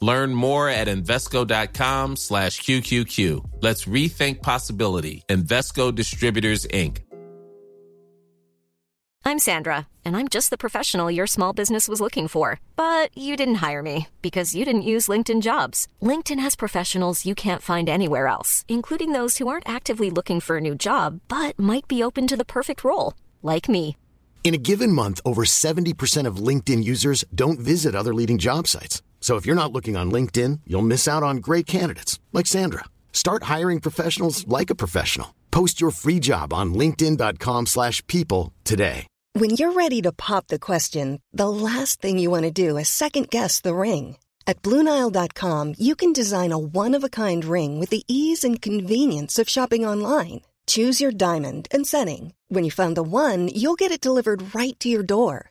Learn more at Invesco.com slash QQQ. Let's rethink possibility. Invesco Distributors, Inc. I'm Sandra, and I'm just the professional your small business was looking for. But you didn't hire me because you didn't use LinkedIn jobs. LinkedIn has professionals you can't find anywhere else, including those who aren't actively looking for a new job, but might be open to the perfect role, like me. In a given month, over 70% of LinkedIn users don't visit other leading job sites. So if you're not looking on LinkedIn, you'll miss out on great candidates like Sandra. Start hiring professionals like a professional. Post your free job on linkedin.com/people today. When you're ready to pop the question, the last thing you want to do is second guess the ring. At Bluenile.com, you can design a one-of-a-kind ring with the ease and convenience of shopping online. Choose your diamond and setting. When you find the one, you'll get it delivered right to your door.